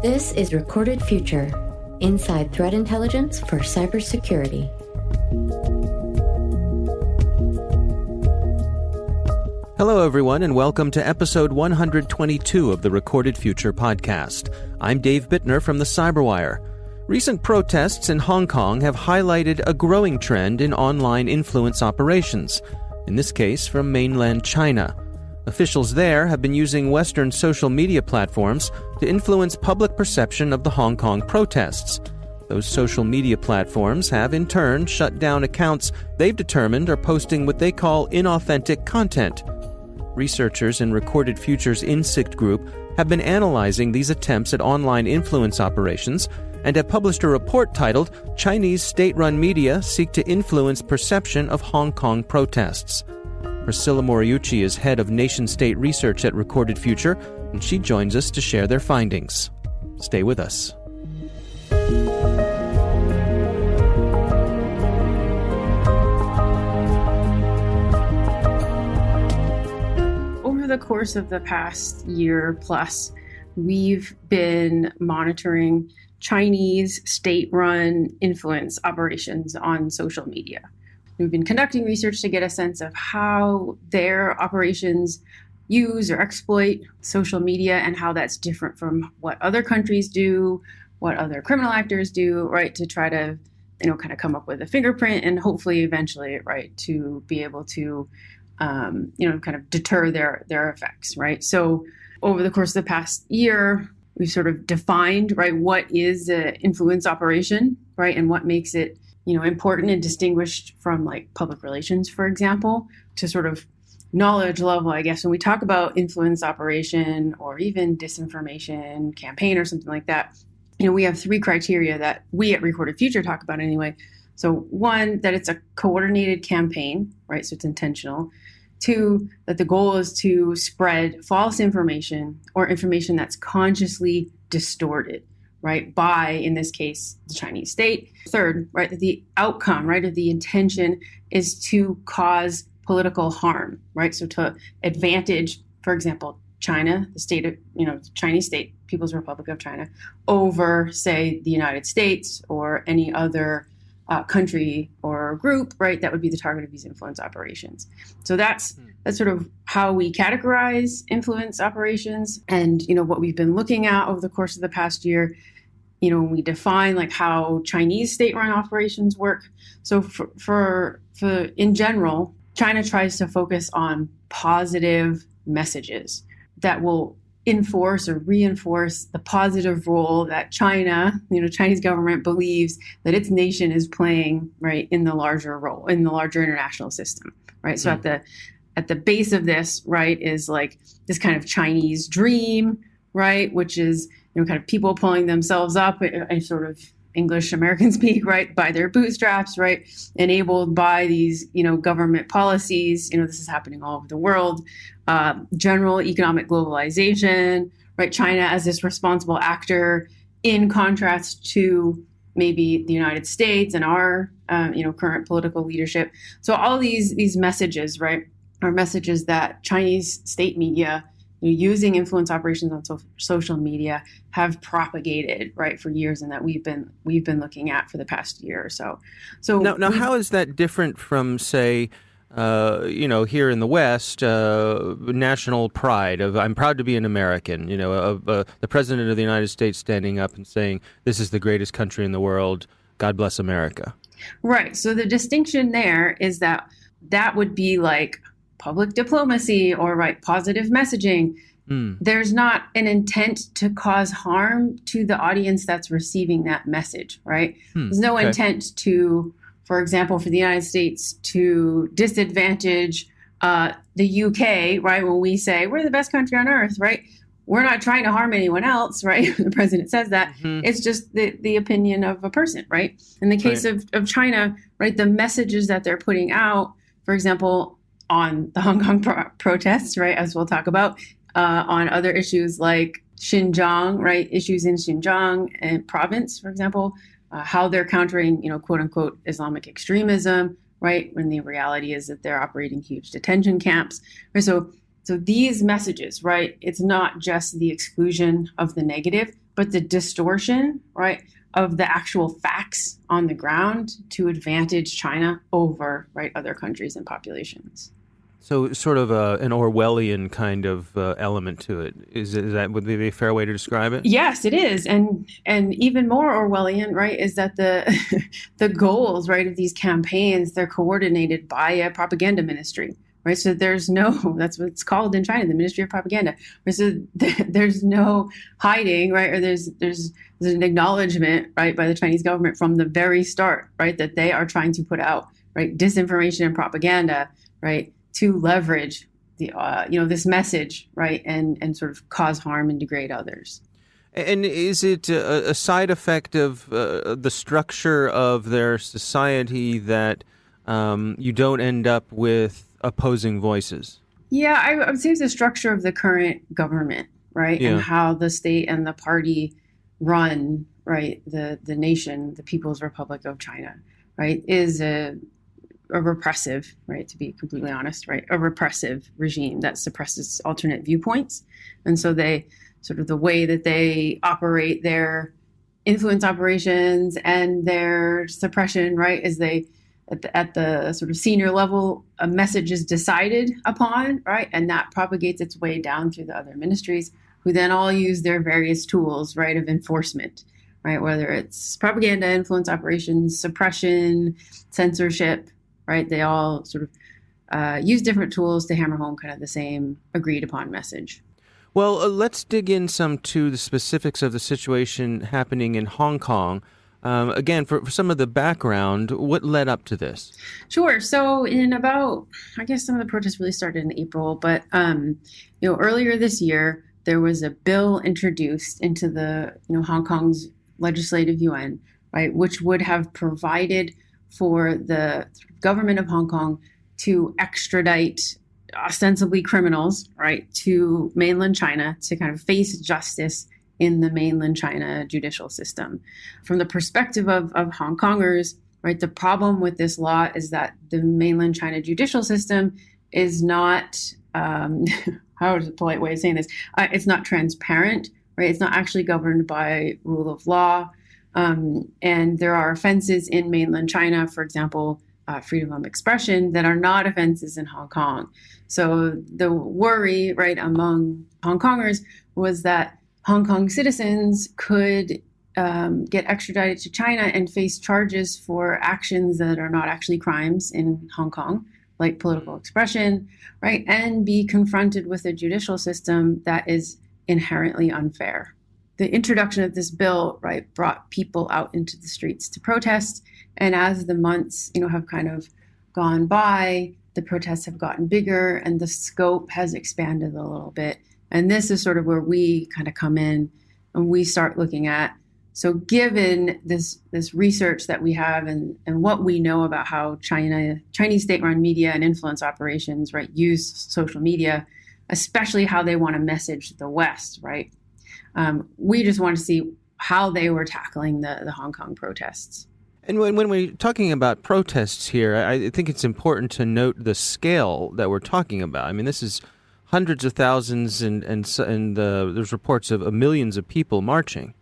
This is Recorded Future Inside Threat Intelligence for Cybersecurity. Hello, everyone, and welcome to episode 122 of the Recorded Future podcast. I'm Dave Bittner from the Cyberwire. Recent protests in Hong Kong have highlighted a growing trend in online influence operations, in this case from mainland China. Officials there have been using Western social media platforms to influence public perception of the Hong Kong protests. Those social media platforms have, in turn, shut down accounts they've determined are posting what they call inauthentic content. Researchers in Recorded Futures Insikt Group have been analyzing these attempts at online influence operations and have published a report titled Chinese State Run Media Seek to Influence Perception of Hong Kong Protests. Priscilla Moriuchi is head of nation state research at Recorded Future, and she joins us to share their findings. Stay with us. Over the course of the past year plus, we've been monitoring Chinese state run influence operations on social media. We've been conducting research to get a sense of how their operations use or exploit social media and how that's different from what other countries do, what other criminal actors do, right? To try to, you know, kind of come up with a fingerprint and hopefully eventually, right, to be able to, um, you know, kind of deter their their effects, right? So over the course of the past year, we've sort of defined, right, what is an influence operation, right, and what makes it you know important and distinguished from like public relations for example to sort of knowledge level i guess when we talk about influence operation or even disinformation campaign or something like that you know we have three criteria that we at recorded future talk about anyway. So one that it's a coordinated campaign right? So it's intentional. Two that the goal is to spread false information or information that's consciously distorted right, by, in this case, the Chinese state. Third, right, that the outcome, right, of the intention is to cause political harm, right? So to advantage, for example, China, the state of, you know, Chinese state, People's Republic of China, over, say, the United States or any other uh, country or group, right? That would be the target of these influence operations. So that's hmm. that's sort of how we categorize influence operations, and you know what we've been looking at over the course of the past year. You know, we define like how Chinese state-run operations work. So for for, for in general, China tries to focus on positive messages that will enforce or reinforce the positive role that China, you know, Chinese government believes that its nation is playing, right, in the larger role, in the larger international system, right? So mm. at the at the base of this, right, is like this kind of Chinese dream, right, which is you know kind of people pulling themselves up and sort of English American speak, right, by their bootstraps, right, enabled by these, you know, government policies. You know, this is happening all over the world, uh, general economic globalization, right? China as this responsible actor, in contrast to maybe the United States and our, um, you know, current political leadership. So all these these messages, right, are messages that Chinese state media using influence operations on so- social media have propagated right for years and that we've been we've been looking at for the past year or so so now, now how is that different from say uh, you know, here in the West, uh, national pride of I'm proud to be an American. You know, of uh, the president of the United States standing up and saying, "This is the greatest country in the world. God bless America." Right. So the distinction there is that that would be like public diplomacy or right positive messaging. Mm. There's not an intent to cause harm to the audience that's receiving that message, right? Hmm. There's no okay. intent to for example, for the United States to disadvantage uh, the UK, right? When we say we're the best country on earth, right? We're not trying to harm anyone else, right? the president says that. Mm-hmm. It's just the, the opinion of a person, right? In the case right. of, of China, right, the messages that they're putting out, for example, on the Hong Kong pro- protests, right, as we'll talk about, uh, on other issues like Xinjiang, right, issues in Xinjiang and province, for example, uh, how they're countering, you know, quote unquote Islamic extremism, right? When the reality is that they're operating huge detention camps. Right? So, so these messages, right? It's not just the exclusion of the negative, but the distortion, right, of the actual facts on the ground to advantage China over right other countries and populations. So, sort of a, an Orwellian kind of uh, element to it. Is, is that would be a fair way to describe it? Yes, it is, and and even more Orwellian, right? Is that the the goals, right, of these campaigns? They're coordinated by a propaganda ministry, right? So there's no that's what it's called in China, the Ministry of Propaganda. Right? So there's no hiding, right? Or there's there's there's an acknowledgement, right, by the Chinese government from the very start, right, that they are trying to put out right disinformation and propaganda, right to leverage the uh, you know this message right and and sort of cause harm and degrade others and is it a, a side effect of uh, the structure of their society that um, you don't end up with opposing voices yeah I, I, would say it's the structure of the current government right yeah. and how the state and the party run right the the nation the people's republic of china right is a a repressive, right, to be completely honest, right, a repressive regime that suppresses alternate viewpoints. And so they sort of the way that they operate their influence operations and their suppression, right, is they at the, at the sort of senior level, a message is decided upon, right, and that propagates its way down through the other ministries, who then all use their various tools, right, of enforcement, right, whether it's propaganda, influence operations, suppression, censorship, right? They all sort of uh, use different tools to hammer home kind of the same agreed upon message. Well, uh, let's dig in some to the specifics of the situation happening in Hong Kong. Um, again, for, for, some of the background, what led up to this? Sure. So, in about, I guess some of the protests really started in April, but um, you know, earlier this year there was a bill introduced into the you know Hong Kong's legislative yuan, right, which would have provided for the government of Hong Kong to extradite ostensibly criminals, right, to mainland China to kind of face justice in the mainland China judicial system. From the perspective of, of Hong Kongers, right, the problem with this law is that the mainland China judicial system is not, um, how is a polite way of saying this? Uh, it's not transparent, right? It's not actually governed by rule of law. Um, and there are offenses in mainland China, for example, uh, freedom of expression, that are not offenses in Hong Kong. So the worry, right, among Hong Kongers was that Hong Kong citizens could um, get extradited to China and face charges for actions that are not actually crimes in Hong Kong, like political expression, right, and be confronted with a judicial system that is inherently unfair the introduction of this bill, right, brought people out into the streets to protest. And as the months, you know, have kind of gone by, the protests have gotten bigger and the scope has expanded a little bit. And this is sort of where we kind of come in and we start looking at so given this this research that we have and, and what we know about how China Chinese state-run media and influence operations right use social media, especially how they want to message the West, right? Um, we just want to see how they were tackling the, the Hong Kong protests. And when, when we're talking about protests here, I think it's important to note the scale that we're talking about. I mean, this is hundreds of thousands, and and and uh, there's reports of millions of people marching.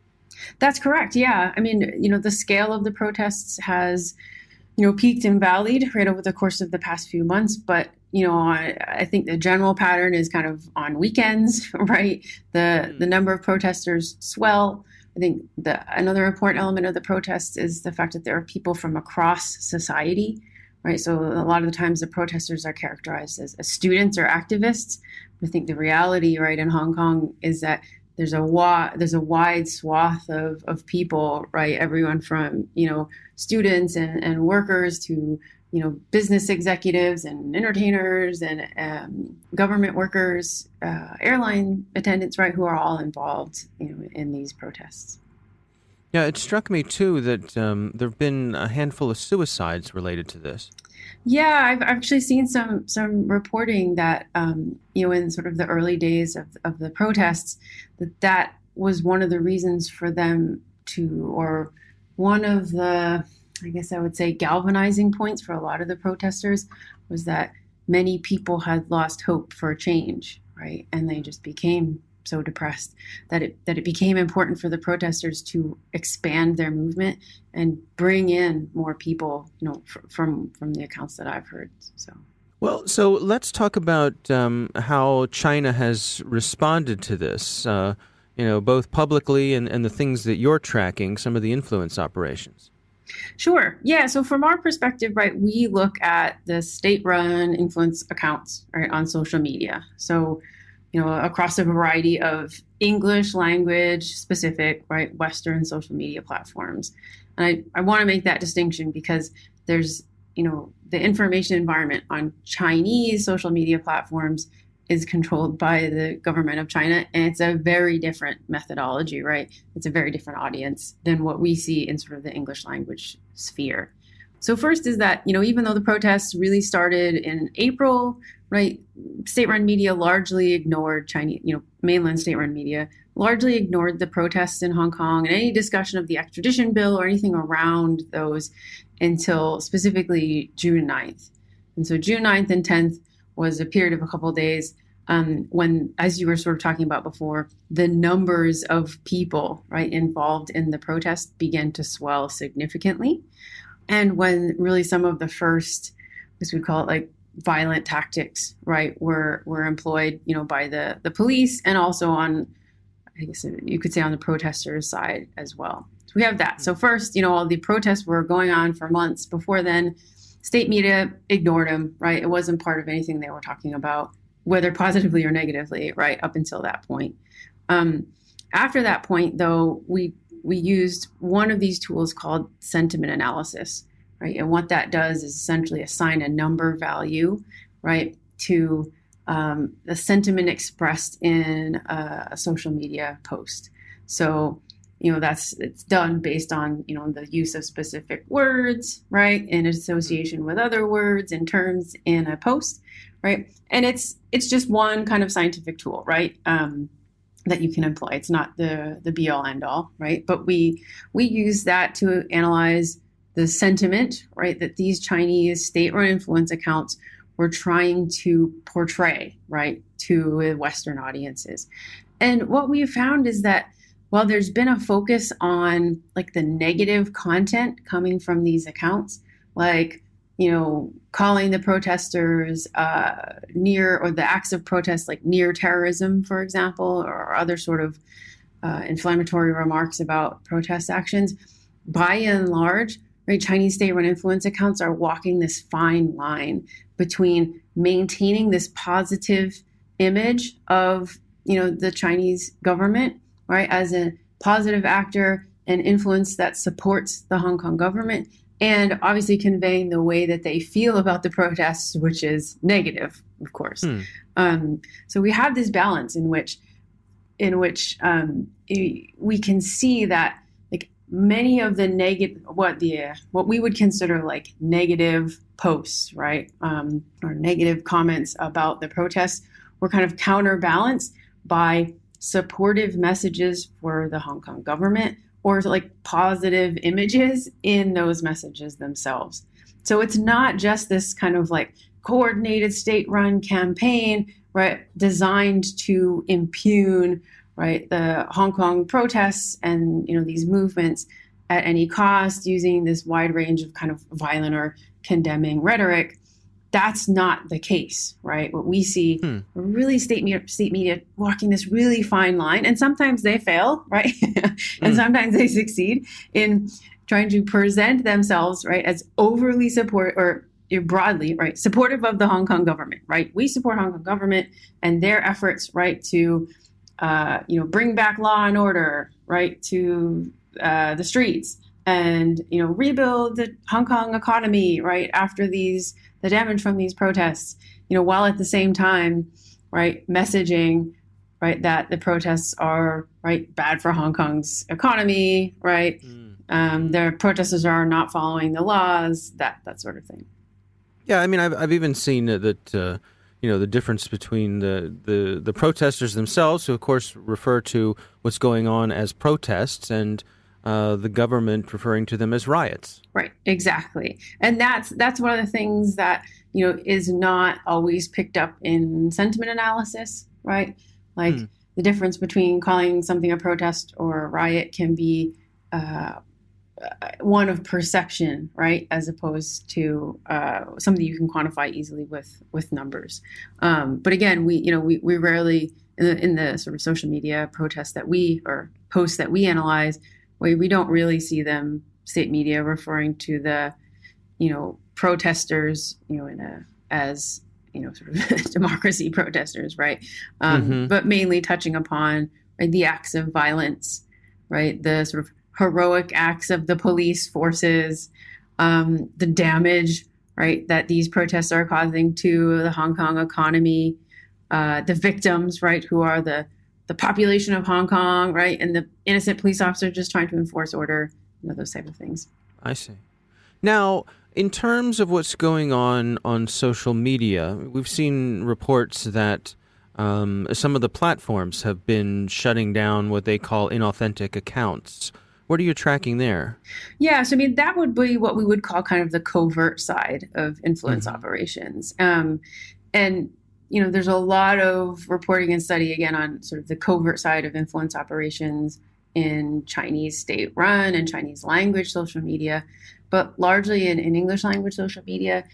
That's correct. Yeah, I mean, you know, the scale of the protests has, you know, peaked and valleyed right over the course of the past few months, but you know, I, I, think the general pattern is kind of on weekends, right? The mm. the number of protesters swell. I think the another important element of the protests is the fact that there are people from across society, right? So a lot of the times the protesters are characterized as, as students or activists. I think the reality, right, in Hong Kong is that there's a wa- there's a wide swath of, of people, right? Everyone from you know students and, and workers to you know, business executives and entertainers and um, government workers, uh, airline attendants, right, who are all involved, you know, in these protests. Yeah, it struck me too that um, there have been a handful of suicides related to this. Yeah, I've actually seen some some reporting that um, you know in sort of the early days of of the protests that that was one of the reasons for them to or one of the I guess I would say, galvanizing points for a lot of the protesters was that many people had lost hope for change, right? And they just became so depressed that it that it became important for the protesters to expand their movement and bring in more people, you know, fr- from from the accounts that I've heard. So. Well, so let's talk about um, how China has responded to this. Uh, you know, both publicly and, and the things that you're tracking, some of the influence operations. Sure. Yeah. So from our perspective, right, we look at the state-run influence accounts right on social media. So, you know, across a variety of English language specific, right, Western social media platforms. And I, I want to make that distinction because there's, you know, the information environment on Chinese social media platforms is controlled by the government of China. And it's a very different methodology, right? It's a very different audience than what we see in sort of the English language sphere. So, first is that, you know, even though the protests really started in April, right, state run media largely ignored Chinese, you know, mainland state run media largely ignored the protests in Hong Kong and any discussion of the extradition bill or anything around those until specifically June 9th. And so, June 9th and 10th was a period of a couple of days um, when, as you were sort of talking about before, the numbers of people right involved in the protest began to swell significantly, and when really some of the first, as we call it, like violent tactics, right, were were employed, you know, by the the police and also on, I guess you could say on the protesters' side as well. So we have that. So first, you know, all the protests were going on for months before then state media ignored him, right? It wasn't part of anything they were talking about, whether positively or negatively, right? Up until that point. Um, after that point, though, we we used one of these tools called sentiment analysis, right? And what that does is essentially assign a number value, right, to um, the sentiment expressed in a, a social media post. So you know that's it's done based on you know the use of specific words right? In association with other words and terms in a post right? And it's it's just one kind of scientific tool right? Um, that you can employ. It's not the the be all end all right? But we we use that to analyze the sentiment right that these chinese state-run influence accounts were trying to portray right to western audiences. And what we found is that while there's been a focus on like the negative content coming from these accounts, like you know, calling the protesters uh, near or the acts of protest like near terrorism, for example, or other sort of uh, inflammatory remarks about protest actions, by and large, right, Chinese state-run influence accounts are walking this fine line between maintaining this positive image of you know the Chinese government right, as a positive actor and influence that supports the Hong Kong government, and obviously conveying the way that they feel about the protests, which is negative, of course. Hmm. Um, so we have this balance in which, in which um, we can see that like many of the negative, what the uh, what we would consider like negative posts, right, um, or negative comments about the protests, were kind of counterbalanced by supportive messages for the Hong Kong government or like positive images in those messages themselves. So it's not just this kind of like coordinated state run campaign, right, designed to impugn right the Hong Kong protests and you know these movements at any cost using this wide range of kind of violent or condemning rhetoric that's not the case, right? What we see hmm. really state media, state media walking this really fine line, and sometimes they fail, right? and hmm. sometimes they succeed in trying to present themselves, right, as overly support or broadly, right, supportive of the Hong Kong government, right? We support Hong Kong government and their efforts, right, to uh, you know bring back law and order, right, to uh, the streets and you know rebuild the Hong Kong economy, right, after these the damage from these protests, you know, while at the same time, right, messaging, right, that the protests are right bad for Hong Kong's economy, right, mm. um, their protesters are not following the laws, that that sort of thing. Yeah, I mean, I've I've even seen that. Uh, you know the difference between the, the, the protesters themselves, who of course refer to what's going on as protests, and uh, the government referring to them as riots. Right, exactly, and that's that's one of the things that you know is not always picked up in sentiment analysis, right? Like, mm. the difference between calling something a protest or a riot can be uh, one of perception, right, as opposed to uh, something you can quantify easily with with numbers. Um, but again, we you know we, we rarely in the, in the sort of social media protests that we or posts that we analyze, we, we don't really see them state media referring to the you know protesters you know in a as you know sort of democracy protesters, right? Um, mm-hmm. But mainly touching upon right, the acts of violence, right? The sort of heroic acts of the police forces, um, the damage, right, that these protests are causing to the Hong Kong economy, uh, the victims, right, who are the the population of Hong Kong, right, and the innocent police officer just trying to enforce order, you know, those type of things. I see. Now, in terms of what's going on on social media, we've seen reports that um, some of the platforms have been shutting down what they call inauthentic accounts. What are you tracking there? Yeah, so I mean that would be what we would call kind of the covert side of influence mm-hmm. operations. Um, and you know, there's a lot of reporting and study again on sort of the covert side of influence operations in Chinese state-run and Chinese language social media, but largely in, in English language social media,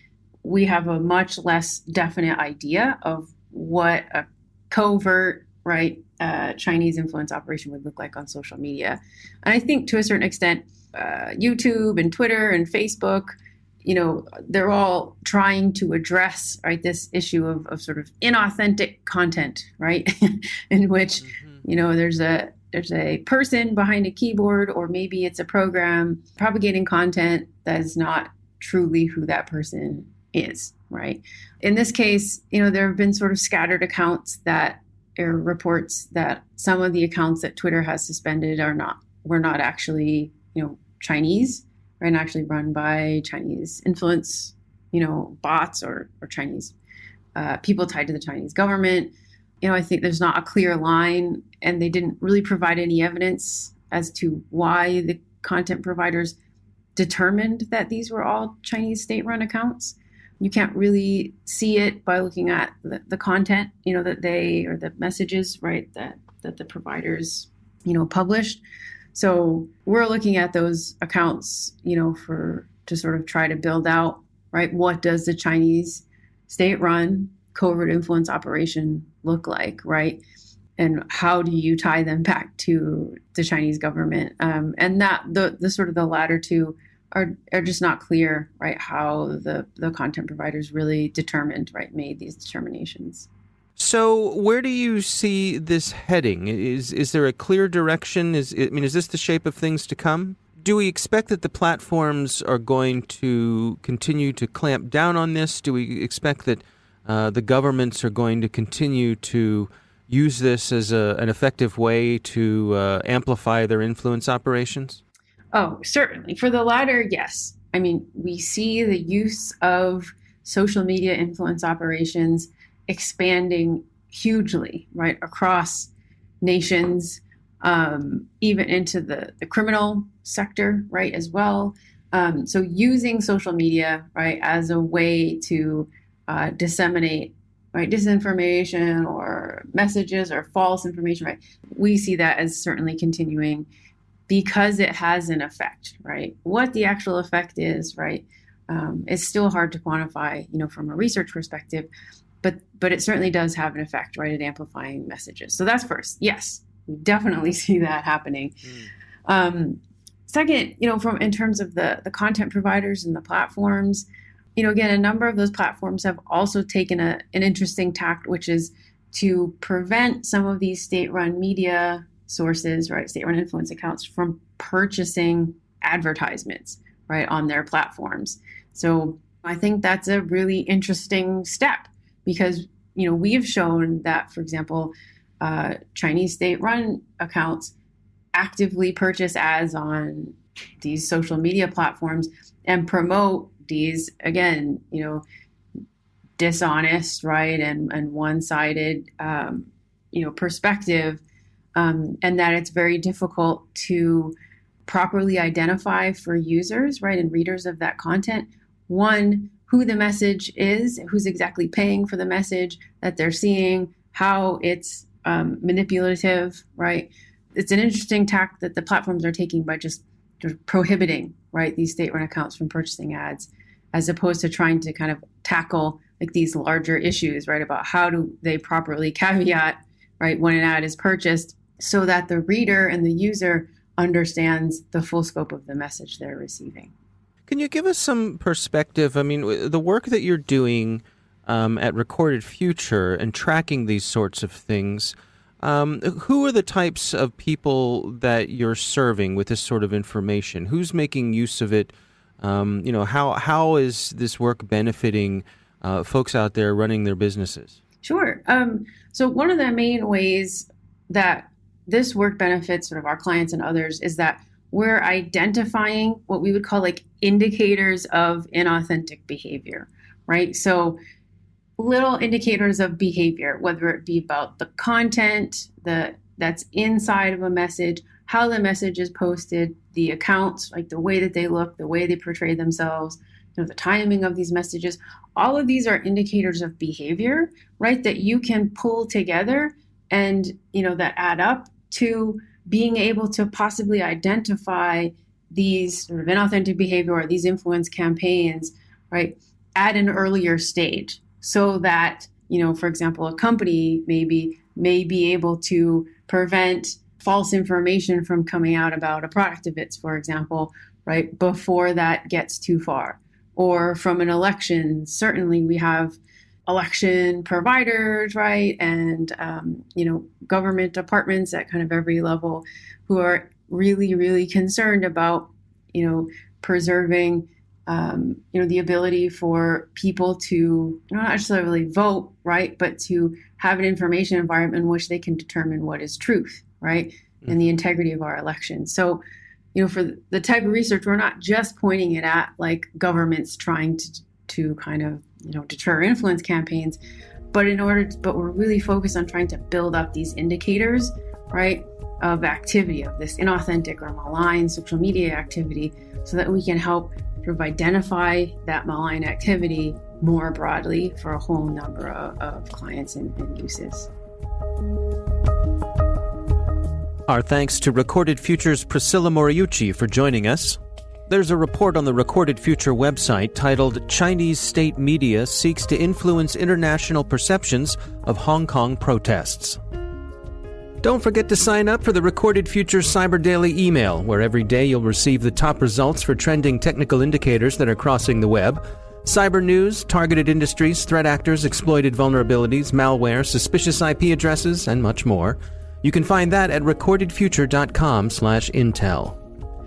we have a much less definite idea of what a covert right uh, Chinese influence operation would look like on social media. And I think to a certain extent, uh, YouTube and Twitter and Facebook, you know, they're all trying to address right this issue of, of sort of inauthentic content, right, in which mm-hmm. you know there's a there's a person behind a keyboard or maybe it's a program propagating content that is not truly who that person is right? In this case you know there have been sort of scattered accounts that reports that some of the accounts that Twitter has suspended are not were not actually you know Chinese, right? Actually run by Chinese influence, you know, bots or or Chinese uh, people tied to the Chinese government. You know, I think there's not a clear line, and they didn't really provide any evidence as to why the content providers determined that these were all Chinese state-run accounts you can't really see it by looking at the, the content, you know, that they or the messages, right, that that the providers, you know, published. So we're looking at those accounts, you know, for to sort of try to build out, right, what does the Chinese state-run covert influence operation look like, right? And how do you tie them back to the Chinese government? Um, and that the the sort of the latter two are are just not clear, right? How the the content providers really determined, right, made these determinations. So, where do you see this heading? Is is there a clear direction? Is I mean, is this the shape of things to come? Do we expect that the platforms are going to continue to clamp down on this? Do we expect that uh, the governments are going to continue to use this as a, an effective way to uh, amplify their influence operations? Oh, certainly. For the latter, yes. I mean, we see the use of social media influence operations expanding hugely, right, across nations, um, even into the, the criminal sector, right, as well. Um, so using social media, right, as a way to uh, disseminate, right, disinformation or messages or false information, right, we see that as certainly continuing because it has an effect, right? What the actual effect is, right, um, is still hard to quantify, you know, from a research perspective, but but it certainly does have an effect, right, at amplifying messages. So that's first. Yes, we definitely see that happening. Mm. Um, second, you know, from in terms of the the content providers and the platforms, you know, again, a number of those platforms have also taken a, an interesting tact, which is to prevent some of these state-run media sources, right, state-run influence accounts from purchasing advertisements, right, on their platforms. So I think that's a really interesting step because you know we've shown that, for example, uh, Chinese state-run accounts actively purchase ads on these social media platforms and promote these again, you know, dishonest, right, and and one-sided, um, you know, perspective um, and that it's very difficult to properly identify for users, right, and readers of that content. One, who the message is, who's exactly paying for the message that they're seeing, how it's um, manipulative, right? It's an interesting tack that the platforms are taking by just prohibiting, right, these state-run accounts from purchasing ads, as opposed to trying to kind of tackle like these larger issues, right, about how do they properly caveat, right, when an ad is purchased, so that the reader and the user understands the full scope of the message they're receiving. Can you give us some perspective? I mean, the work that you're doing um, at Recorded Future and tracking these sorts of things. Um, who are the types of people that you're serving with this sort of information? Who's making use of it? Um, you know, how how is this work benefiting uh, folks out there running their businesses? Sure. Um, so one of the main ways that this work benefits sort of our clients and others is that we're identifying what we would call like indicators of inauthentic behavior, right? So little indicators of behavior, whether it be about the content the that's inside of a message, how the message is posted, the accounts, like the way that they look, the way they portray themselves, you know, the timing of these messages. All of these are indicators of behavior, right? That you can pull together and you know that add up to being able to possibly identify these sort of inauthentic behavior or these influence campaigns, right, at an earlier stage, so that you know, for example, a company maybe may be able to prevent false information from coming out about a product of its, for example, right, before that gets too far. Or from an election, certainly we have election providers, right, and um, you know government departments at kind of every level who are really, really concerned about you know preserving um, you know the ability for people to not necessarily vote, right, but to have an information environment in which they can determine what is truth, right, mm-hmm. and the integrity of our elections. So you know, for the type of research, we're not just pointing it at like governments trying to to kind of you know deter influence campaigns but in order to, but we're really focused on trying to build up these indicators right of activity of this inauthentic or malign social media activity so that we can help sort of identify that malign activity more broadly for a whole number of, of clients and, and uses our thanks to Recorded Future's Priscilla Moriuchi for joining us. There's a report on the Recorded Future website titled Chinese State Media Seeks to Influence International Perceptions of Hong Kong Protests. Don't forget to sign up for the Recorded Future Cyber Daily email, where every day you'll receive the top results for trending technical indicators that are crossing the web, cyber news, targeted industries, threat actors, exploited vulnerabilities, malware, suspicious IP addresses, and much more. You can find that at recordedfuture.com/intel.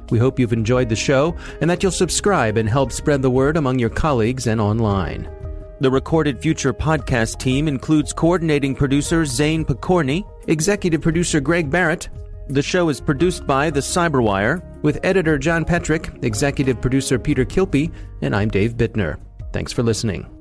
We hope you've enjoyed the show and that you'll subscribe and help spread the word among your colleagues and online. The Recorded Future podcast team includes coordinating producer Zane Pokorny, executive producer Greg Barrett. The show is produced by The Cyberwire, with editor John Petrick, executive producer Peter Kilpe, and I'm Dave Bittner. Thanks for listening.